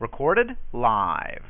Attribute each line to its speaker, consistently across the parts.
Speaker 1: Recorded live.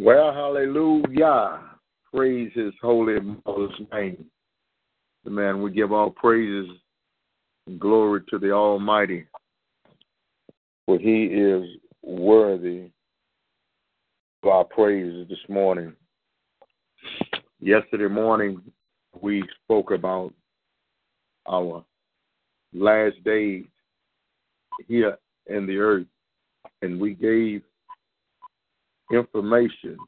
Speaker 2: Well, hallelujah. Praise his holy marvelous name. The man, we give all praises and glory to the Almighty, for he is worthy of our praises this morning. Yesterday morning, we spoke about our last days here in the earth, and we gave information.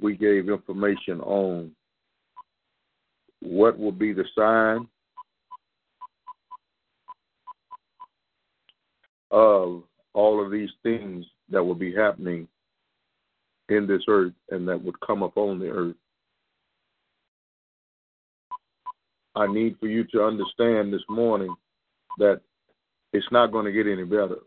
Speaker 2: We gave information on what will be the sign of all of these things that will be happening in this earth and that would come upon the earth. I need for you to understand this morning that it's not going to get any better.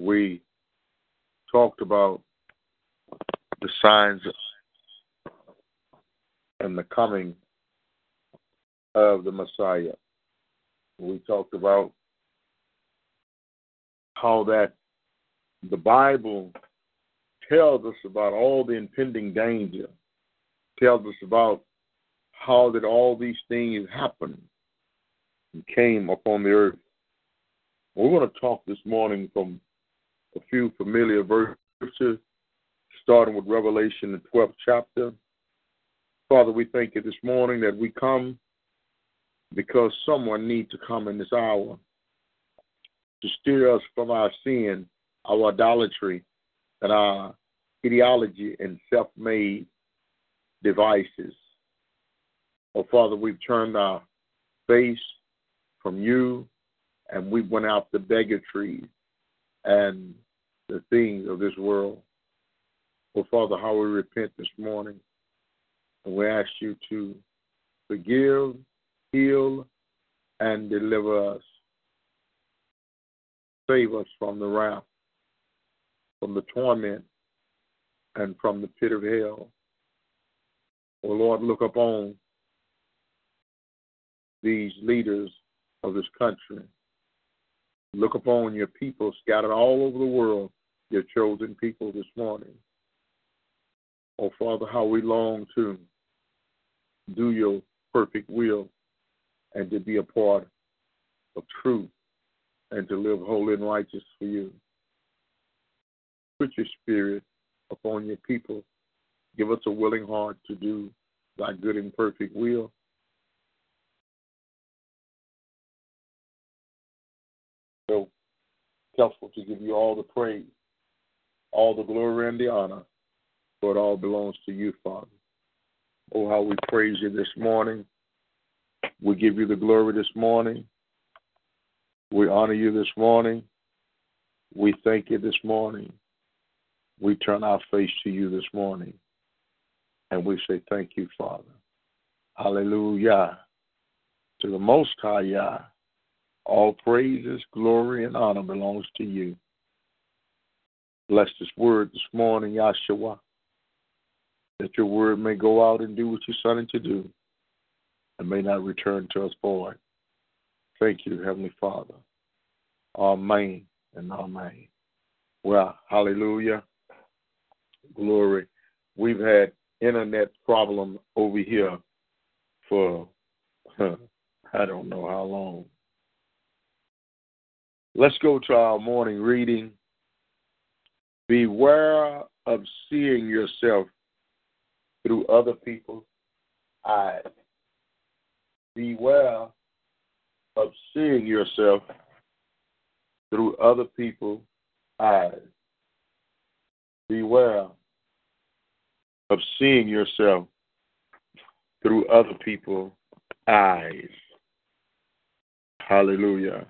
Speaker 2: We talked about the signs and the coming of the Messiah. We talked about how that the Bible tells us about all the impending danger, tells us about how that all these things happened and came upon the earth. We're going to talk this morning from a few familiar verses, starting with Revelation, the 12th chapter. Father, we thank you this morning that we come because someone needs to come in this hour to steer us from our sin, our idolatry, and our ideology and self made devices. Oh, Father, we've turned our face from you and we went out the bigotry and the things of this world. Oh, Father, how we repent this morning. And we ask you to forgive heal, and deliver us. Save us from the wrath, from the torment, and from the pit of hell. Oh Lord, look upon these leaders of this country. Look upon your people scattered all over the world, your chosen people this morning. Oh, Father, how we long to do your perfect will and to be a part of truth and to live holy and righteous for you. Put your spirit upon your people. Give us a willing heart to do thy good and perfect will. Careful to give you all the praise, all the glory and the honor, for it all belongs to you, Father. Oh, how we praise you this morning. We give you the glory this morning. We honor you this morning. We thank you this morning. We turn our face to you this morning. And we say, Thank you, Father. Hallelujah. To the Most High Yah, all praises, glory, and honor belongs to you. Bless this word this morning, Yahshua, that your word may go out and do what you sent it to do and may not return to us void. Thank you, Heavenly Father. Amen and amen. Well, hallelujah. Glory. We've had internet problem over here for huh, I don't know how long. Let's go to our morning reading. Beware of seeing yourself through other people's eyes beware of seeing yourself through other people's eyes. Beware of seeing yourself through other people's eyes. Hallelujah.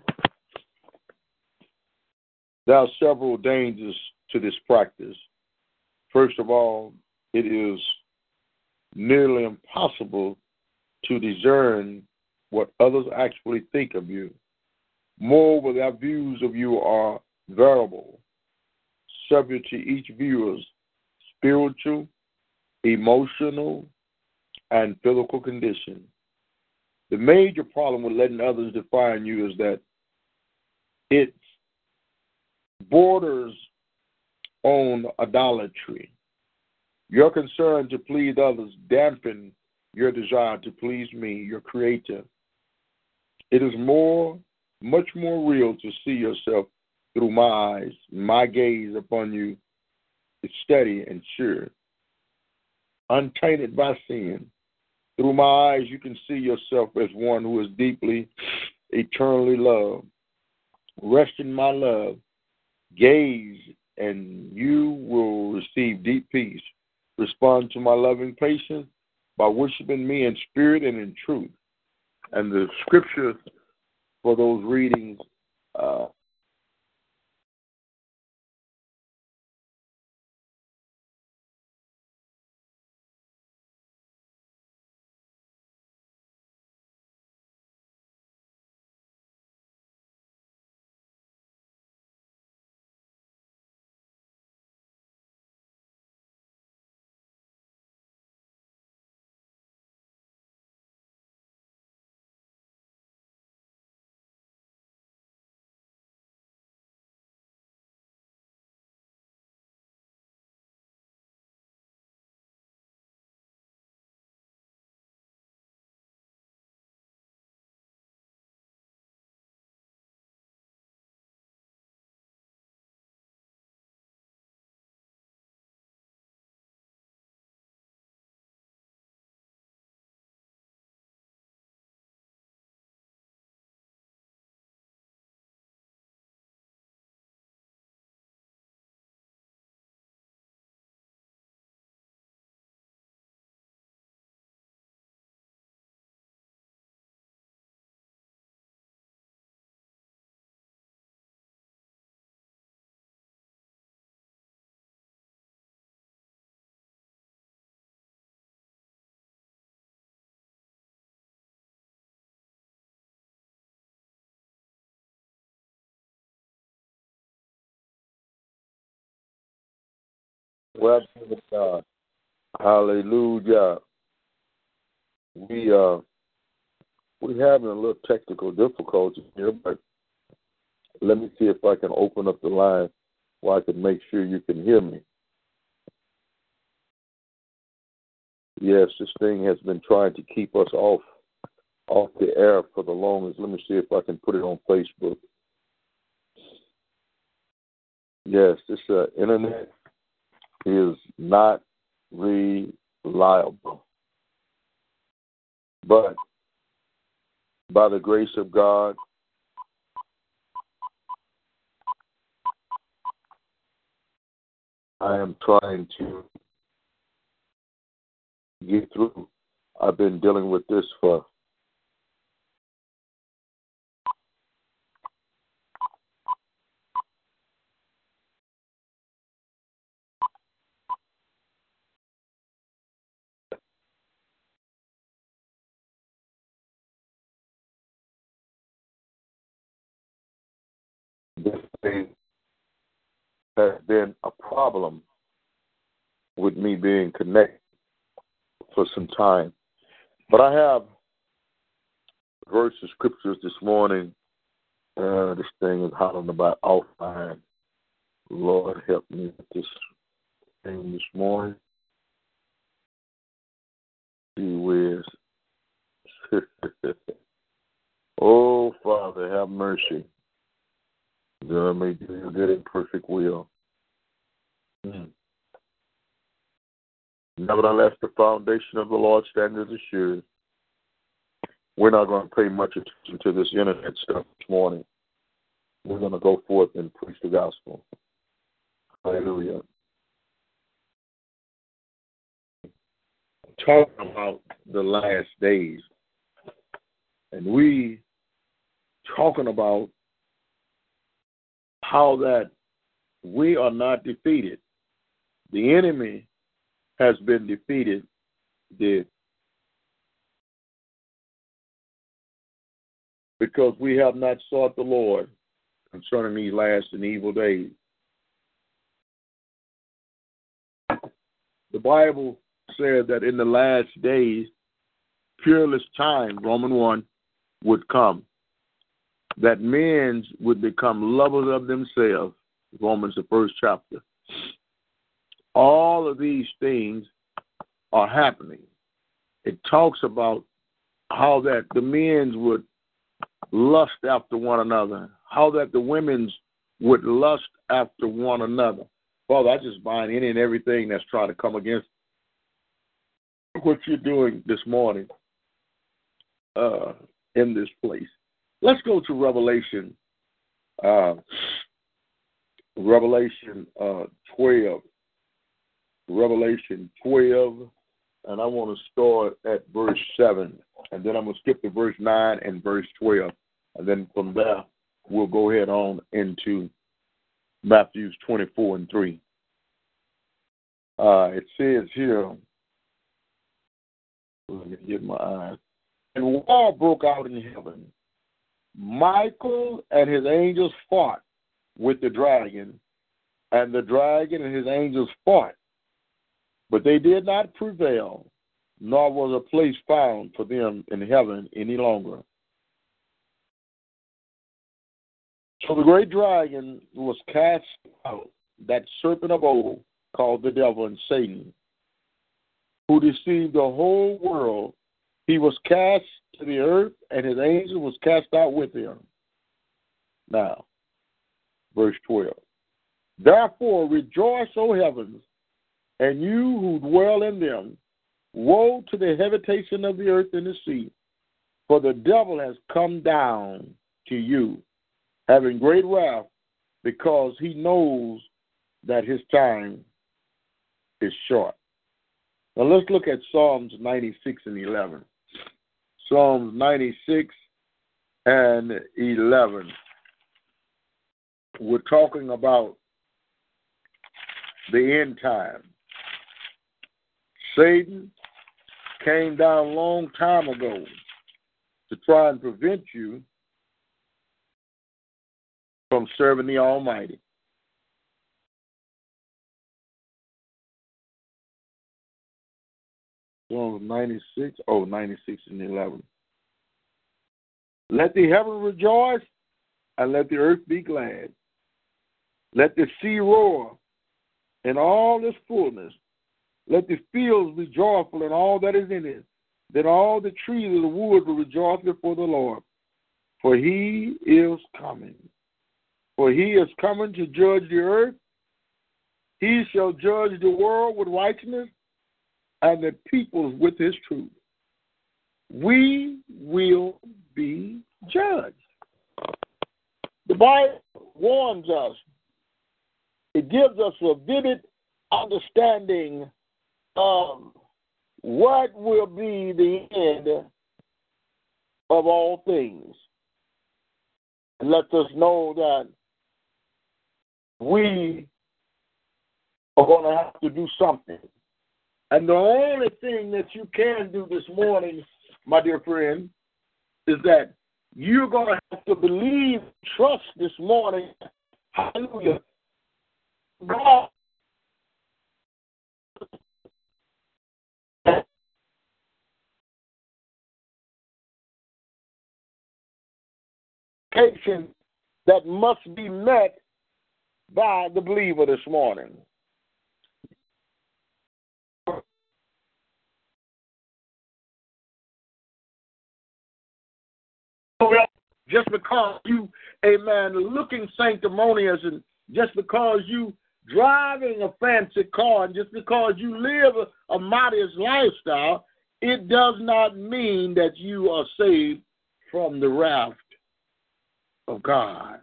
Speaker 2: There are several dangers to this practice. First of all, it is nearly impossible to discern what others actually think of you. Moreover, their views of you are variable. subject to each viewer's spiritual, emotional, and physical condition. The major problem with letting others define you is that it borders on idolatry. Your concern to please others dampen your desire to please me, your creator. It is more, much more real to see yourself through my eyes. My gaze upon you is steady and sure, untainted by sin. Through my eyes, you can see yourself as one who is deeply, eternally loved. Rest in my love. Gaze, and you will receive deep peace. Respond to my loving patience by worshiping me in spirit and in truth. And the scripture for those readings uh, Well, God. Hallelujah. We uh we having a little technical difficulty here, but let me see if I can open up the line where I can make sure you can hear me. Yes, this thing has been trying to keep us off off the air for the longest. Let me see if I can put it on Facebook. Yes, this uh, internet is not reliable. But by the grace of God, I am trying to get through. I've been dealing with this for this thing has been a problem with me being connected for some time. But I have verse of scriptures this morning. Uh, this thing is hollering about offline. Lord, help me with this thing this morning. Gee whiz. oh, Father, have mercy. God may do your good and perfect will. Hmm. Nevertheless, the foundation of the Lord stands assured. We're not going to pay much attention to this internet stuff this morning. We're going to go forth and preach the gospel. Hallelujah. Talking about the last days, and we talking about how that we are not defeated. The enemy has been defeated. The because we have not sought the Lord concerning these last and evil days. the Bible said that in the last days, peerless time, Roman 1, would come. That men would become lovers of themselves, Romans, the first chapter. All of these things are happening. It talks about how that the men's would lust after one another, how that the women's would lust after one another. Father, I just bind any and everything that's trying to come against what you're doing this morning uh, in this place. Let's go to Revelation, uh, Revelation uh, 12. Revelation 12, and I want to start at verse 7, and then I'm going to skip to verse 9 and verse 12, and then from there we'll go ahead on into Matthew 24 and 3. Uh, it says here, let me get my eyes. And war broke out in heaven. Michael and his angels fought with the dragon, and the dragon and his angels fought, but they did not prevail, nor was a place found for them in heaven any longer. So the great dragon was cast out, that serpent of old, called the devil and Satan, who deceived the whole world. He was cast to the earth, and his angel was cast out with him. Now, verse 12. Therefore rejoice, O heavens, and you who dwell in them. Woe to the habitation of the earth and the sea, for the devil has come down to you, having great wrath, because he knows that his time is short. Now let's look at Psalms 96 and 11. Psalms 96 and 11. We're talking about the end time. Satan came down a long time ago to try and prevent you from serving the Almighty. Psalm 96, oh, 96 and 11. Let the heaven rejoice and let the earth be glad. Let the sea roar in all its fullness. Let the fields be joyful and all that is in it. Then all the trees of the wood will rejoice before the Lord. For he is coming. For he is coming to judge the earth. He shall judge the world with righteousness and the peoples with his truth. We will be judged. The Bible warns us, it gives us a vivid understanding of what will be the end of all things. And let us know that we are going to have to do something. And the only thing that you can do this morning, my dear friend, is that you're going to have to believe, trust this morning. Hallelujah. God that must be met by the believer this morning. Just because you, amen, looking sanctimonious and just because you driving a fancy car and just because you live a, a modest lifestyle, it does not mean that you are saved from the wrath of God.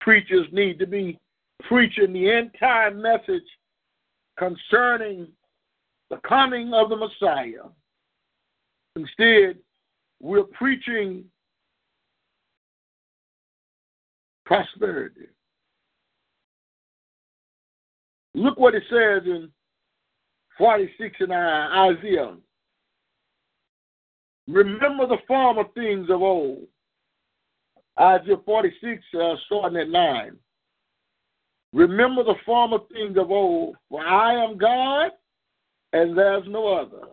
Speaker 2: Preachers need to be preaching the entire message concerning the coming of the Messiah. Instead, we're preaching prosperity. Look what it says in 46 and Isaiah. Remember the former things of old. Isaiah 46, uh, starting at 9. Remember the former things of old, for I am God and there's no other.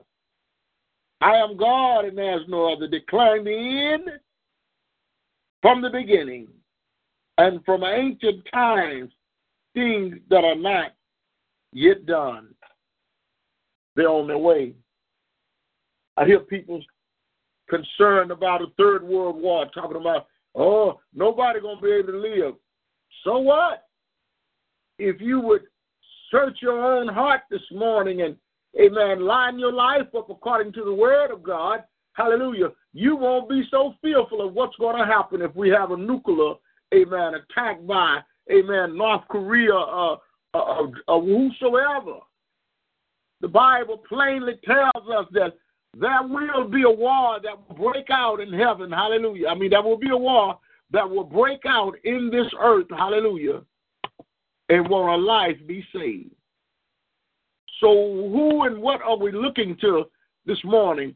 Speaker 2: I am God and there's no other, declaring the end from the beginning and from ancient times things that are not yet done. They're on their way. I hear people concerned about a third world war, talking about, oh, nobody gonna be able to live. So what? If you would search your own heart this morning and, amen, line your life up according to the word of God, hallelujah, you won't be so fearful of what's going to happen if we have a nuclear, amen, attack by, amen, North Korea, uh, uh, uh, uh whosoever. The Bible plainly tells us that there will be a war that will break out in heaven. Hallelujah. I mean, there will be a war that will break out in this earth. Hallelujah. And will a life be saved? So, who and what are we looking to this morning?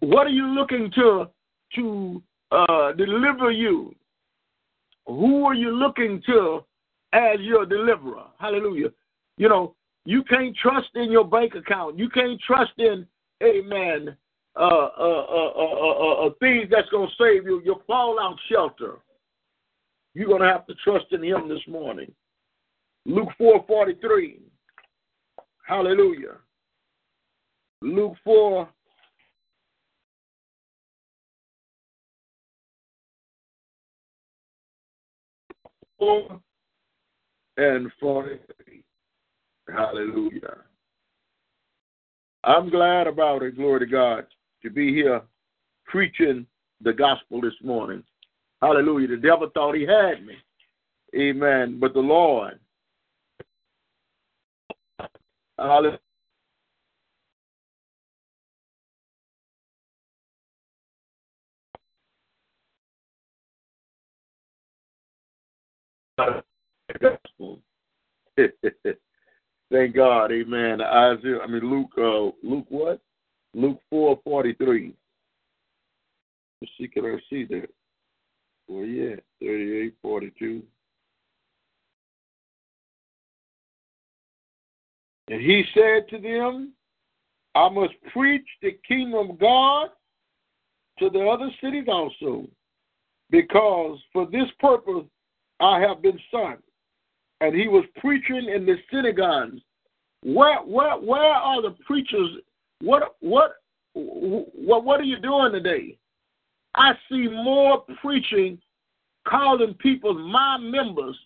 Speaker 2: What are you looking to to uh, deliver you? Who are you looking to as your deliverer? Hallelujah. You know, you can't trust in your bank account. You can't trust in amen, uh, uh, uh, uh, things that's going to save you, your fallout shelter. You're going to have to trust in Him this morning. Luke 4 43. Hallelujah. Luke 4 4 and 43. Hallelujah. I'm glad about it, glory to God, to be here preaching the gospel this morning. Hallelujah. The devil thought he had me. Amen. But the Lord, hallelujah. Thank God, Amen. Isaiah, I mean Luke, uh, Luke what? Luke four forty three. Let's see, can I see that? Well, yeah, thirty eight forty two. And he said to them, I must preach the kingdom of God to the other cities also, because for this purpose I have been sent and he was preaching in the synagogues. Where where where are the preachers? What what what what are you doing today? I see more preaching calling people my members.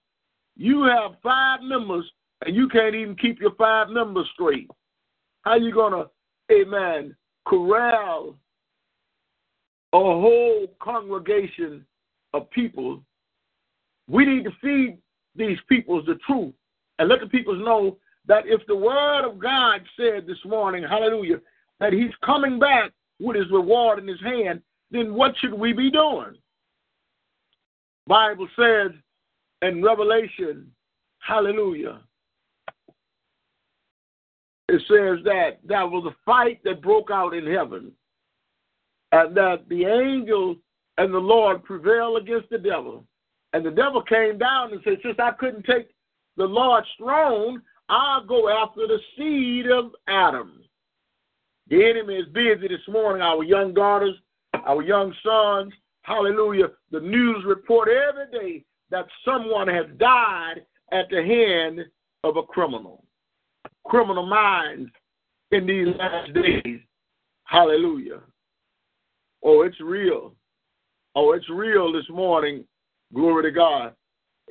Speaker 2: You have five members and you can't even keep your five numbers straight. How you gonna, amen, corral a whole congregation of people? We need to feed these peoples the truth and let the peoples know that if the word of God said this morning, hallelujah, that he's coming back with his reward in his hand, then what should we be doing? Bible says in Revelation, hallelujah, it says that that was a fight that broke out in heaven and that the angels and the Lord prevailed against the devil. And the devil came down and said, Since I couldn't take the Lord's throne, I'll go after the seed of Adam. The enemy is busy this morning. Our young daughters, our young sons, hallelujah. The news report every day that someone has died at the hand of a criminal. Criminal minds in these last days. Hallelujah. Oh, it's real. Oh, it's real this morning Glory to God.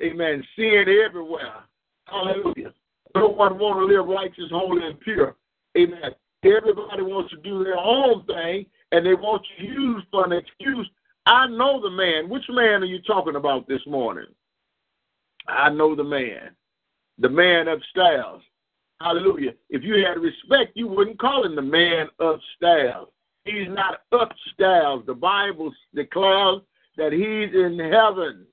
Speaker 2: Amen. Sin everywhere. Hallelujah. No one want to live righteous, holy, and pure. Amen. Everybody wants to do their own thing, and they want you use for an excuse. I know the man. Which man are you talking about this morning? I know the man. The man upstairs. Hallelujah. If you had respect, you wouldn't call him the man upstairs. He's not upstairs. The Bible declares that he's in heaven.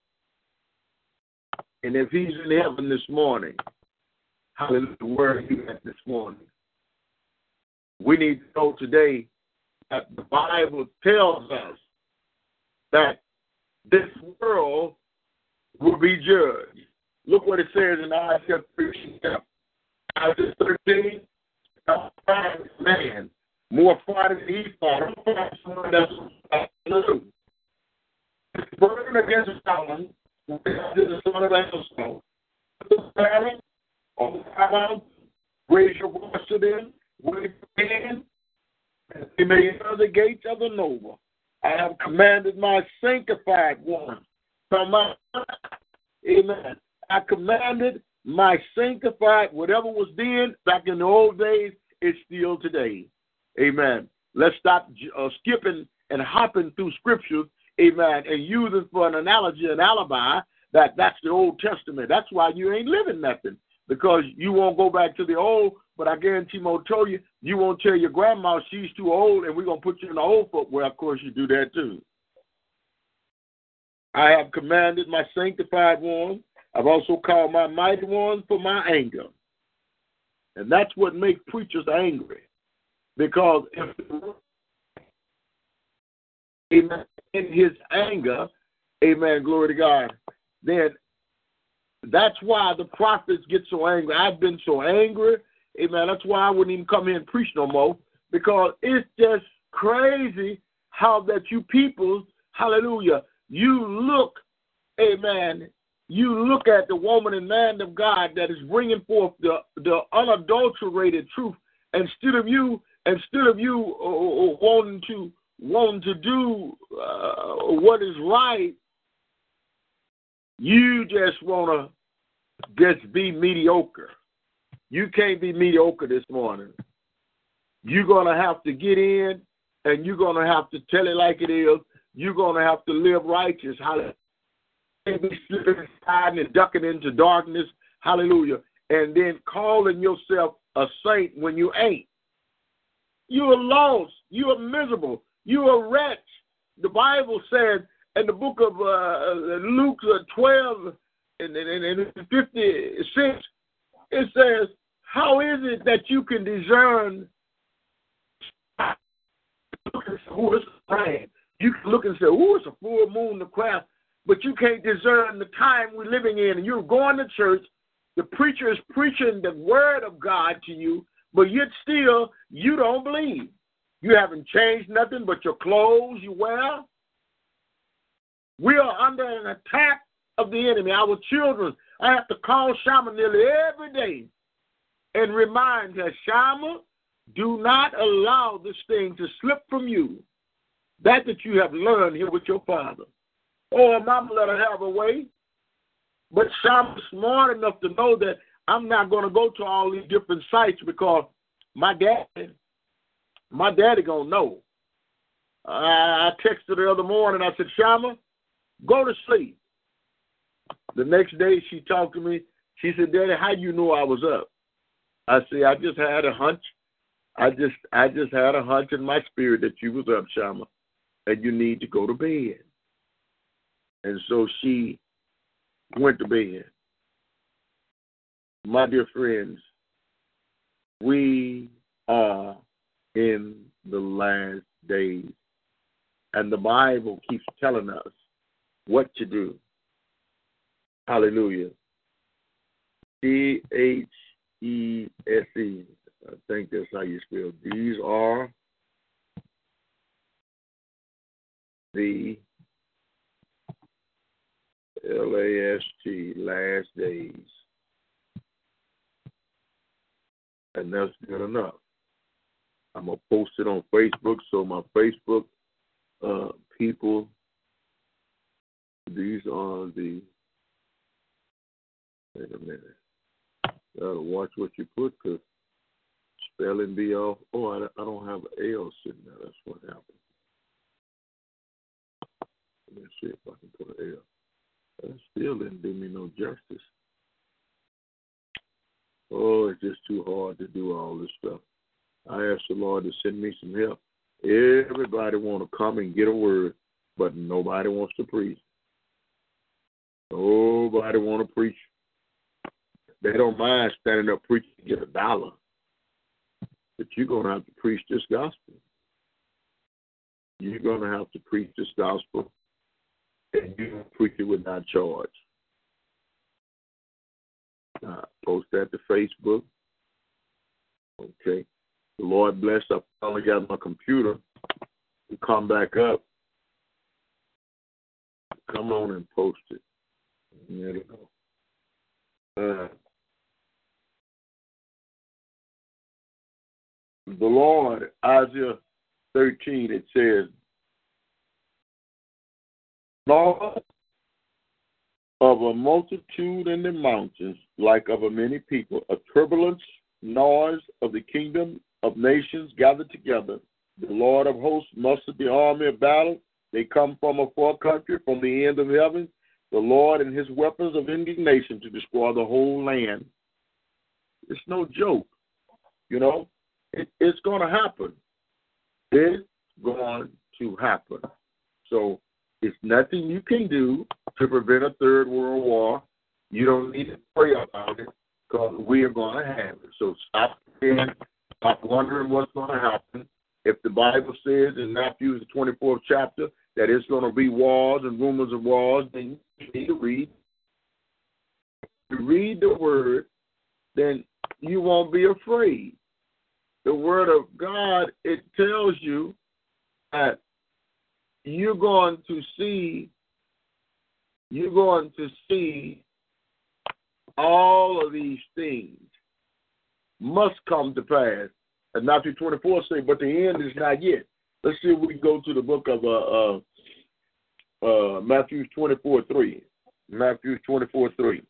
Speaker 2: And if he's in heaven this morning, hallelujah, where are you at this morning? We need to know today that the Bible tells us that this world will be judged. Look what it says in Isaiah 13. Isaiah 13, man, more fighting than he fought. Someone that's blue. Burden against Solomon, the son of Amazon. Parent, on the ground, raise your voice to them, wave your hand, and they may enter the gates of the noble. I have commanded my sanctified one from my Amen. I commanded my sanctified, whatever was then back in the old days, it's still today. Amen. Let's stop uh, skipping and hopping through scriptures, amen, and using for an analogy, an alibi, that that's the Old Testament. That's why you ain't living nothing, because you won't go back to the old, but I guarantee Mo told you, you won't tell your grandma she's too old and we're going to put you in the old footwear. Of course, you do that too. I have commanded my sanctified ones. I've also called my mighty ones for my anger. And that's what makes preachers angry. Because if in his anger, amen, glory to God, then that's why the prophets get so angry. I've been so angry, amen. That's why I wouldn't even come here and preach no more. Because it's just crazy how that you people, hallelujah, you look, amen, you look at the woman and man of God that is bringing forth the, the unadulterated truth, instead of you, instead of you uh, uh wanting to wanting to do uh, what is right, you just want to just be mediocre. You can't be mediocre this morning. You're gonna have to get in, and you're gonna have to tell it like it is, you're to have to live righteous. Hallelujah. Be slipping and hiding and ducking into darkness. Hallelujah. And then calling yourself a saint when you ain't. You are lost. You are miserable. You are wretch. The Bible says in the book of uh, Luke uh, 12 and, and, and 56, it says, How is it that you can discern who is praying? You can look and say, oh, it's a full moon the craft, but you can't discern the time we're living in. And you're going to church, the preacher is preaching the word of God to you, but yet still you don't believe. You haven't changed nothing but your clothes you wear. We are under an attack of the enemy. Our children, I have to call Shama nearly every day and remind her, Shama, do not allow this thing to slip from you. That that you have learned here with your father. Or mama let her have her way. But I'm smart enough to know that I'm not going to go to all these different sites because my dad, my daddy gonna know. I texted her the other morning. I said, Shama, go to sleep. The next day she talked to me. She said, Daddy, how you know I was up? I said, I just had a hunch. I just I just had a hunch in my spirit that you was up, Shama and you need to go to bed. And so she went to bed. My dear friends, we are in the last days. And the Bible keeps telling us what to do. Hallelujah. D H E S E. I think that's how you spell. These are the L-A-S-T, last days. And that's good enough. I'm going to post it on Facebook so my Facebook uh, people, these are the, wait a minute. Gotta watch what you put because spelling be off. Oh, I, I don't have an L sitting there. That's what happened. Let me see if I can put an L. Still didn't do me no justice. Oh, it's just too hard to do all this stuff. I asked the Lord to send me some help. Everybody want to come and get a word, but nobody wants to preach. Nobody want to preach. They don't mind standing up preaching to get a dollar, but you're gonna have to preach this gospel. You're gonna have to preach this gospel and you preach it without charge. Uh, post that to Facebook. Okay. The Lord bless. I finally got my computer to come back up. Come on and post it. There we go. Uh, the Lord, Isaiah 13, it says, Lord, of a multitude in the mountains, like of a many people, a turbulence, noise of the kingdom of nations gathered together. The Lord of hosts mustered the army of battle. They come from a far country, from the end of heaven. The Lord and his weapons of indignation to destroy the whole land. It's no joke. You know, it, it's going to happen. It's going to happen. So it's nothing you can do to prevent a third world war. You don't need to pray about it because we are going to have it. So stop praying, stop wondering what's going to happen. If the Bible says in Matthew the 24th chapter that it's going to be wars and rumors of wars, then you need to read. You read the word, then you won't be afraid. The word of God, it tells you that you're going to see you're going to see all of these things must come to pass. And Matthew 24 say, but the end is not yet. Let's see if we go to the book of uh, uh, uh, Matthew 24 3. Matthew 24 3.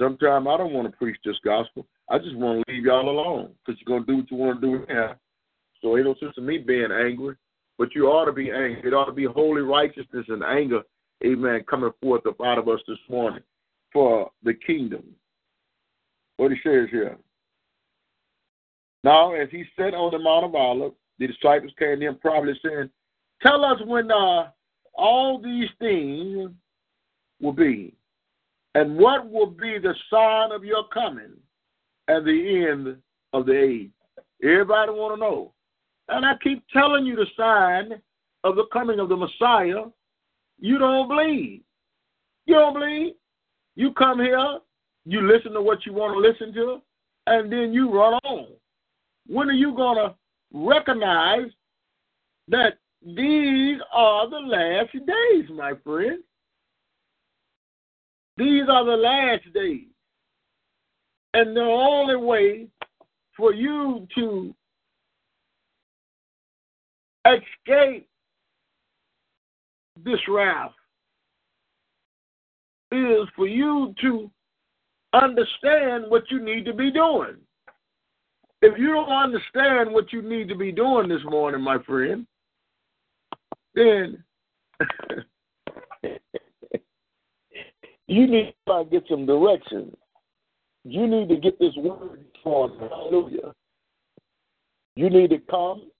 Speaker 2: Sometimes I don't want to preach this gospel. I just want to leave y'all alone because you're going to do what you want to do now. So ain't no sense in me being angry, but you ought to be angry. It ought to be holy righteousness and anger, amen, coming forth up out of us this morning for the kingdom. What he says here. Now, as he sat on the Mount of Olives, the disciples came to him probably saying, Tell us when uh, all these things will be, and what will be the sign of your coming and the end of the age. Everybody want to know. And I keep telling you the sign of the coming of the Messiah. You don't believe. You don't believe. You come here, you listen to what you want to listen to, and then you run on. When are you going to recognize that these are the last days, my friend? These are the last days. And the only way for you to escape this wrath is for you to understand what you need to be doing. If you don't understand what you need to be doing this morning, my friend, then you need to get some direction. You need to get this word on. Hallelujah. You need to come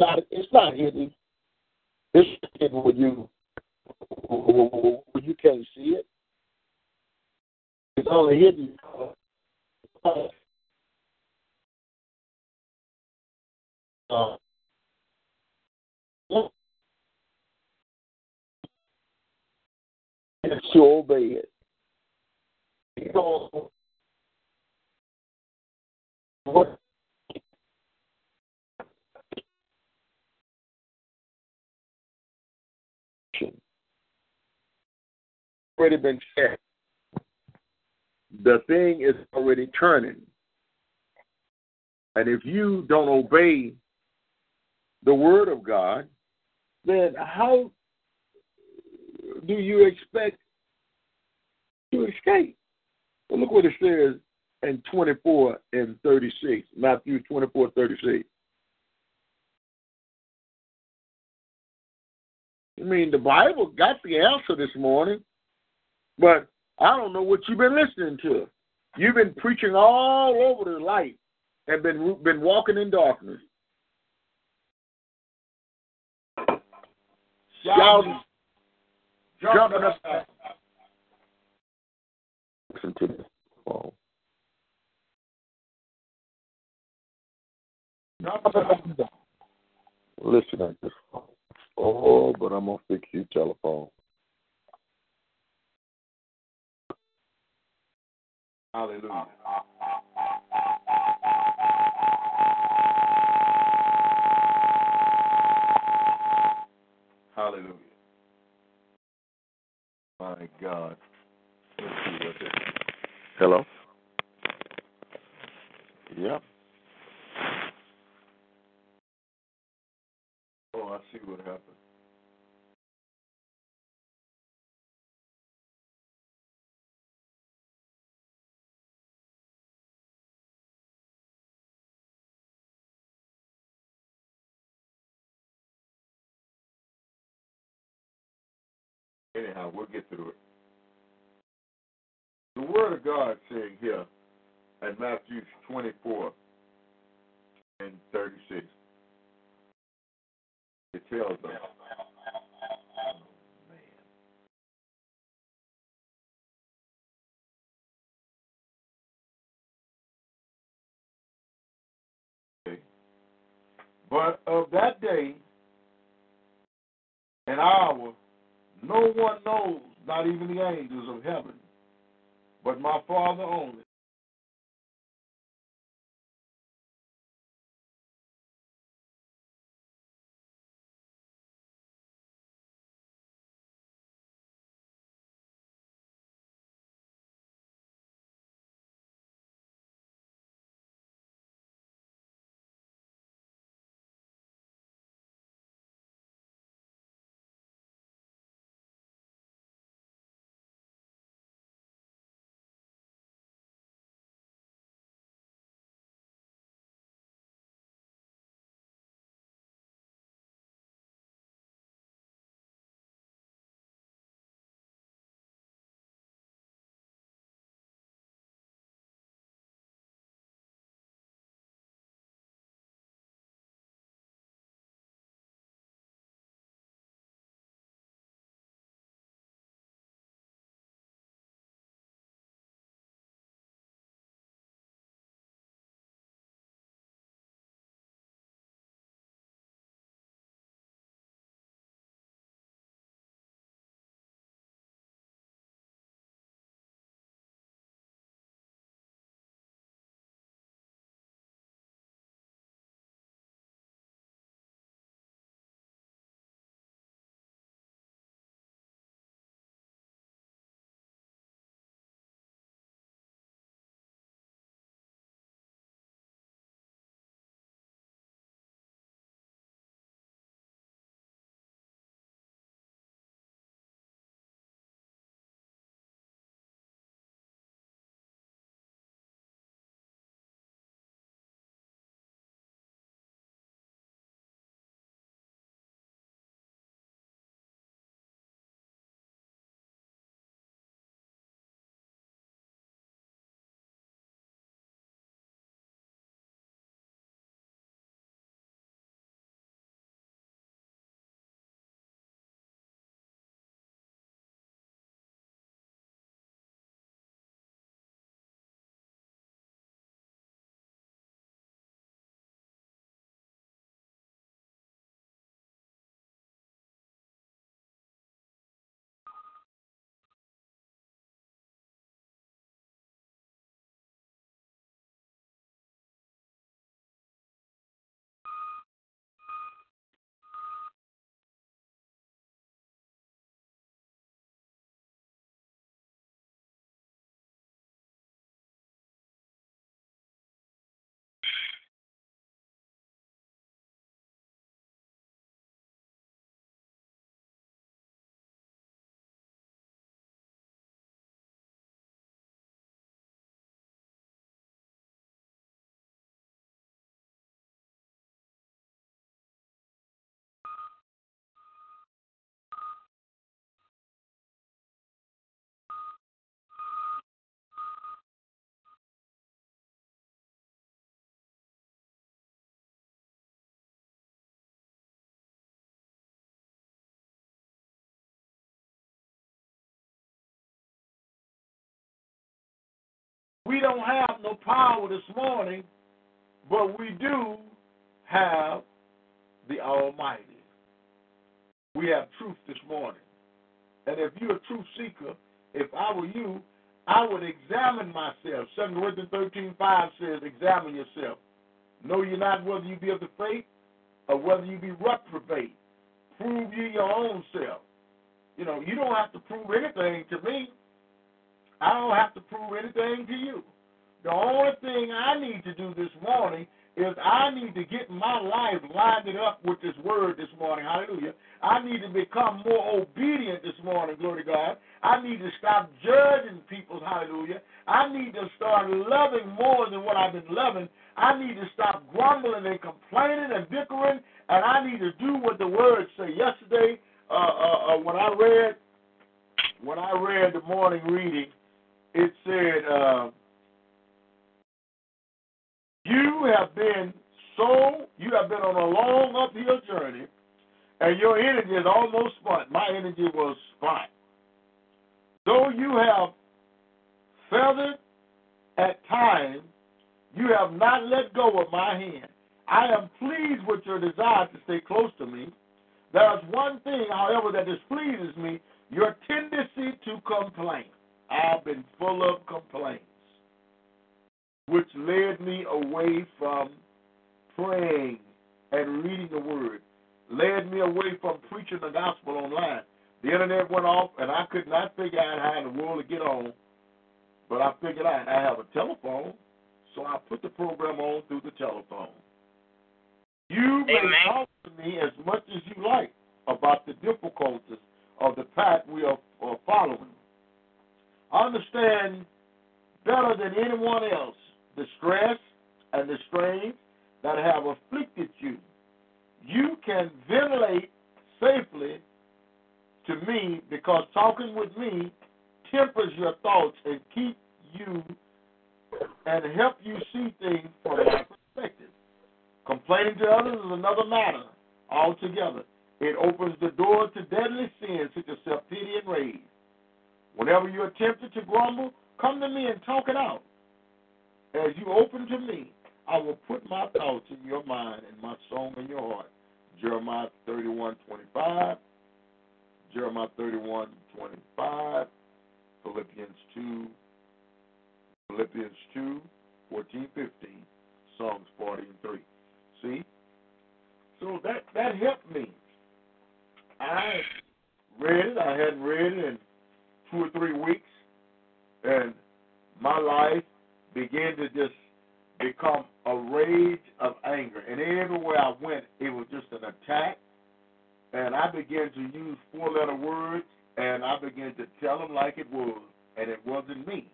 Speaker 2: not it's not hidden. It's hidden when you when you can't see it. It's only hidden. Uh, and to obey it. You know, what already been said. The thing is already turning. And if you don't obey the word of God, then how do you expect to escape? Well, look what it says in 24 and 36, Matthew 24, 36. I mean, the Bible got the answer this morning, but I don't know what you've been listening to. You've been preaching all over the light and been been walking in darkness. Shouting, jumping up. Listen to this phone. Listen to this phone.
Speaker 3: Oh, but I'm gonna fix your telephone. Hallelujah. Hallelujah. My God. Let's see what this Hello? Yep. Oh, I see what happened. Anyhow, we'll get through it. The Word of God saying here at Matthew 24 and 36, it tells us. But of that day and hour, no one knows, not even the angels of heaven, but my Father only. We don't have no power this morning, but we do have the Almighty. we have truth this morning. And if you're a truth seeker, if I were you, I would examine myself. 2 Corinthians 13 5 says, Examine yourself. Know you not whether you be of the faith or whether you be reprobate. Prove you your own self. You know, you don't have to prove anything to me. I don't have to prove anything to you. The only thing I need to do this morning is I need to get my life lined up with this word this morning. Hallelujah. I need to become more obedient this morning, glory to God. I need to stop judging people, hallelujah. I need to start loving more than what I've been loving. I need to stop grumbling and complaining and bickering, and I need to do what the word say. Yesterday, uh, uh, uh, when I read, when I read the morning reading, it said, uh, "You have been so, you have been on a long uphill journey, and your energy is almost spent. My energy was spent. Though you have feathered at times, you have not let go of my hand. I am pleased with your desire to stay close to me. There is one thing, however, that displeases me your tendency to complain. I've been full of complaints, which led me away from praying and reading the word, led me away from preaching the gospel online. The internet went off, and I could not figure out how in the world to get on. But I figured out I have a telephone, so I put the program on through the telephone. You may
Speaker 4: Amen.
Speaker 3: talk to me as much as you like about the difficulties of the path we are, are following. Understand better than anyone else the stress and the strain that have afflicted you. You can ventilate safely to me because talking with me tempers your thoughts and keep you and help you see things from my perspective. Complaining to others is another matter altogether. It opens the door to deadly sins such as self pity and rage. Whenever you are tempted to grumble, come to me and talk it out. As you open to me, I will put my thoughts in your mind and my song in your heart. Jeremiah 31 25, Jeremiah 31 25, Philippians 2, Philippians 2, 14, 15, Psalms 40 and 3. See? So that, that helped me. I read it. I hadn't read it in two or three weeks. And my life began to just become a rage of anger. And everywhere I went, it was just an attack. And I began to use four letter words, and I began to tell them like it was, and it wasn't me.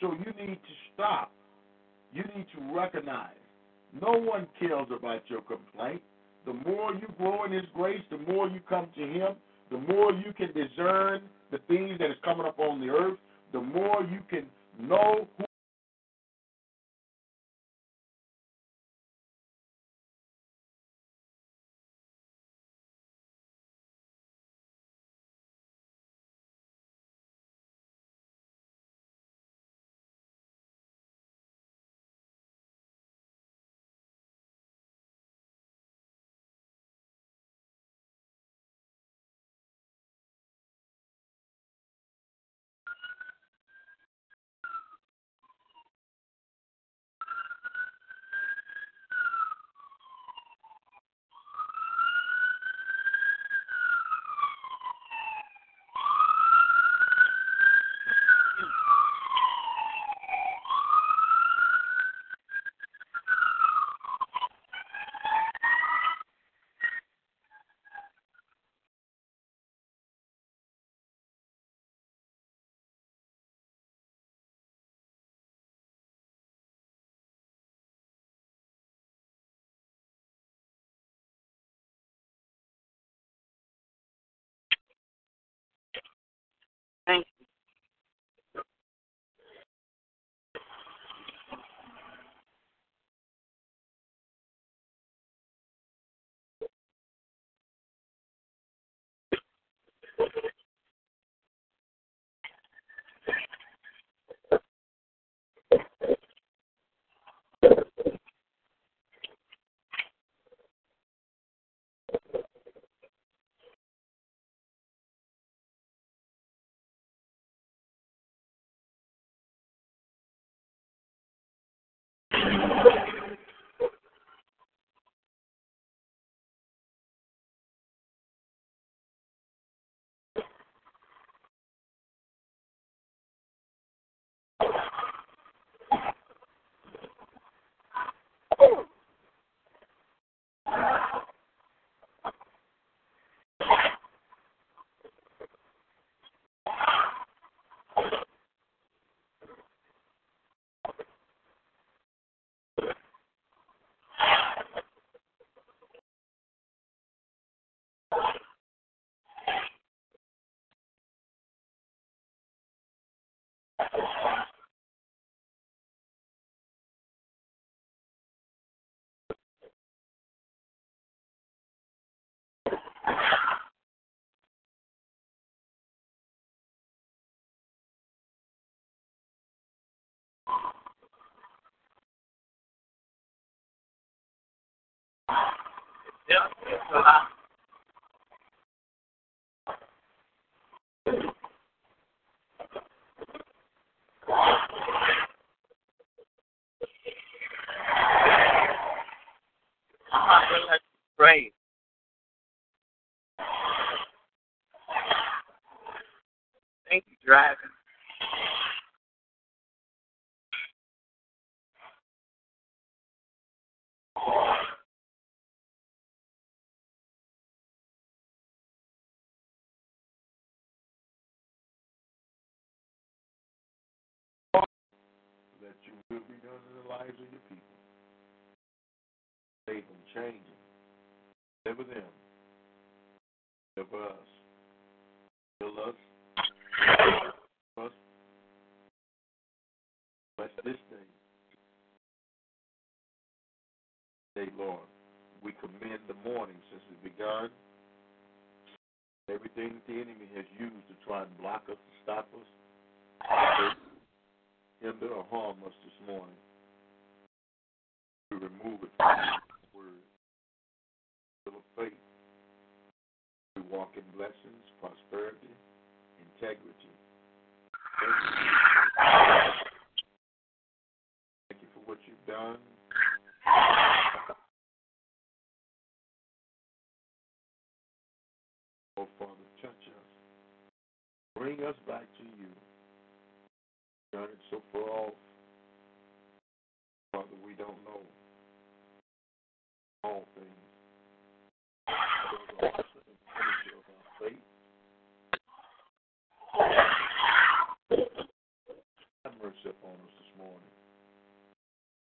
Speaker 3: So you need to stop. You need to recognize no one cares about your complaint. The more you grow in His grace, the more you come to Him, the more you can discern the things that is coming up on the earth, the more you can know who Pray. Will be done in the lives of your people. Save them, change them. Deliver them. Deliver us. Heal us. us. Bless this day. Day, Lord. We commend the morning since it begun. Everything the enemy has used to try and block us, to stop us, hinder or harm us this morning. To remove it from the word. Full of faith. We walk in blessings, prosperity, integrity. Thank you for what you've done. Oh, Father, touch us. Bring us back to you. Done it so far off. Father, we don't know all things. Finisher of our faith. Have mercy upon us this morning.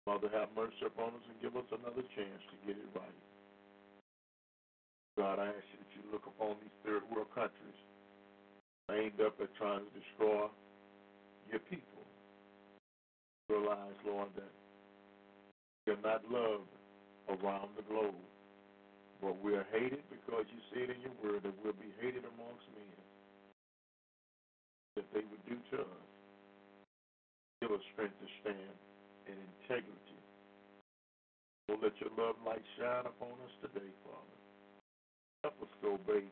Speaker 3: Father, have mercy upon us and give us another chance to get it right. God, I ask you that you look upon these third world countries aimed up at trying to destroy your people. Realize, Lord, that you're not loved around the globe, but we're hated because you said in your word that we'll be hated amongst men. That they would do to us. Give us strength to stand in integrity. So let your love light shine upon us today, Father. Help us to obey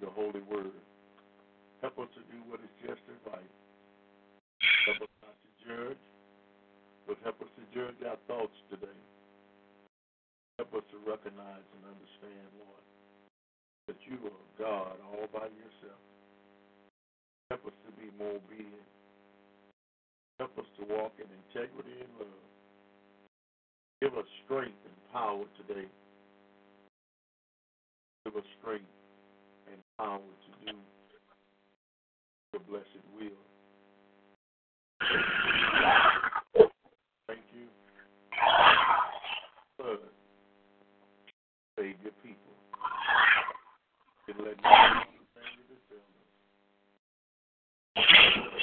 Speaker 3: your holy word. Help us to do what is just and right. Help us not to judge, but help us to judge our thoughts today. Help us to recognize and understand, Lord, that you are God all by yourself. Help us to be more obedient. Help us to walk in integrity and love. Give us strength and power today give us strength and power to do your blessed will. Thank you. Blood. Save your people. And let no family to fail us.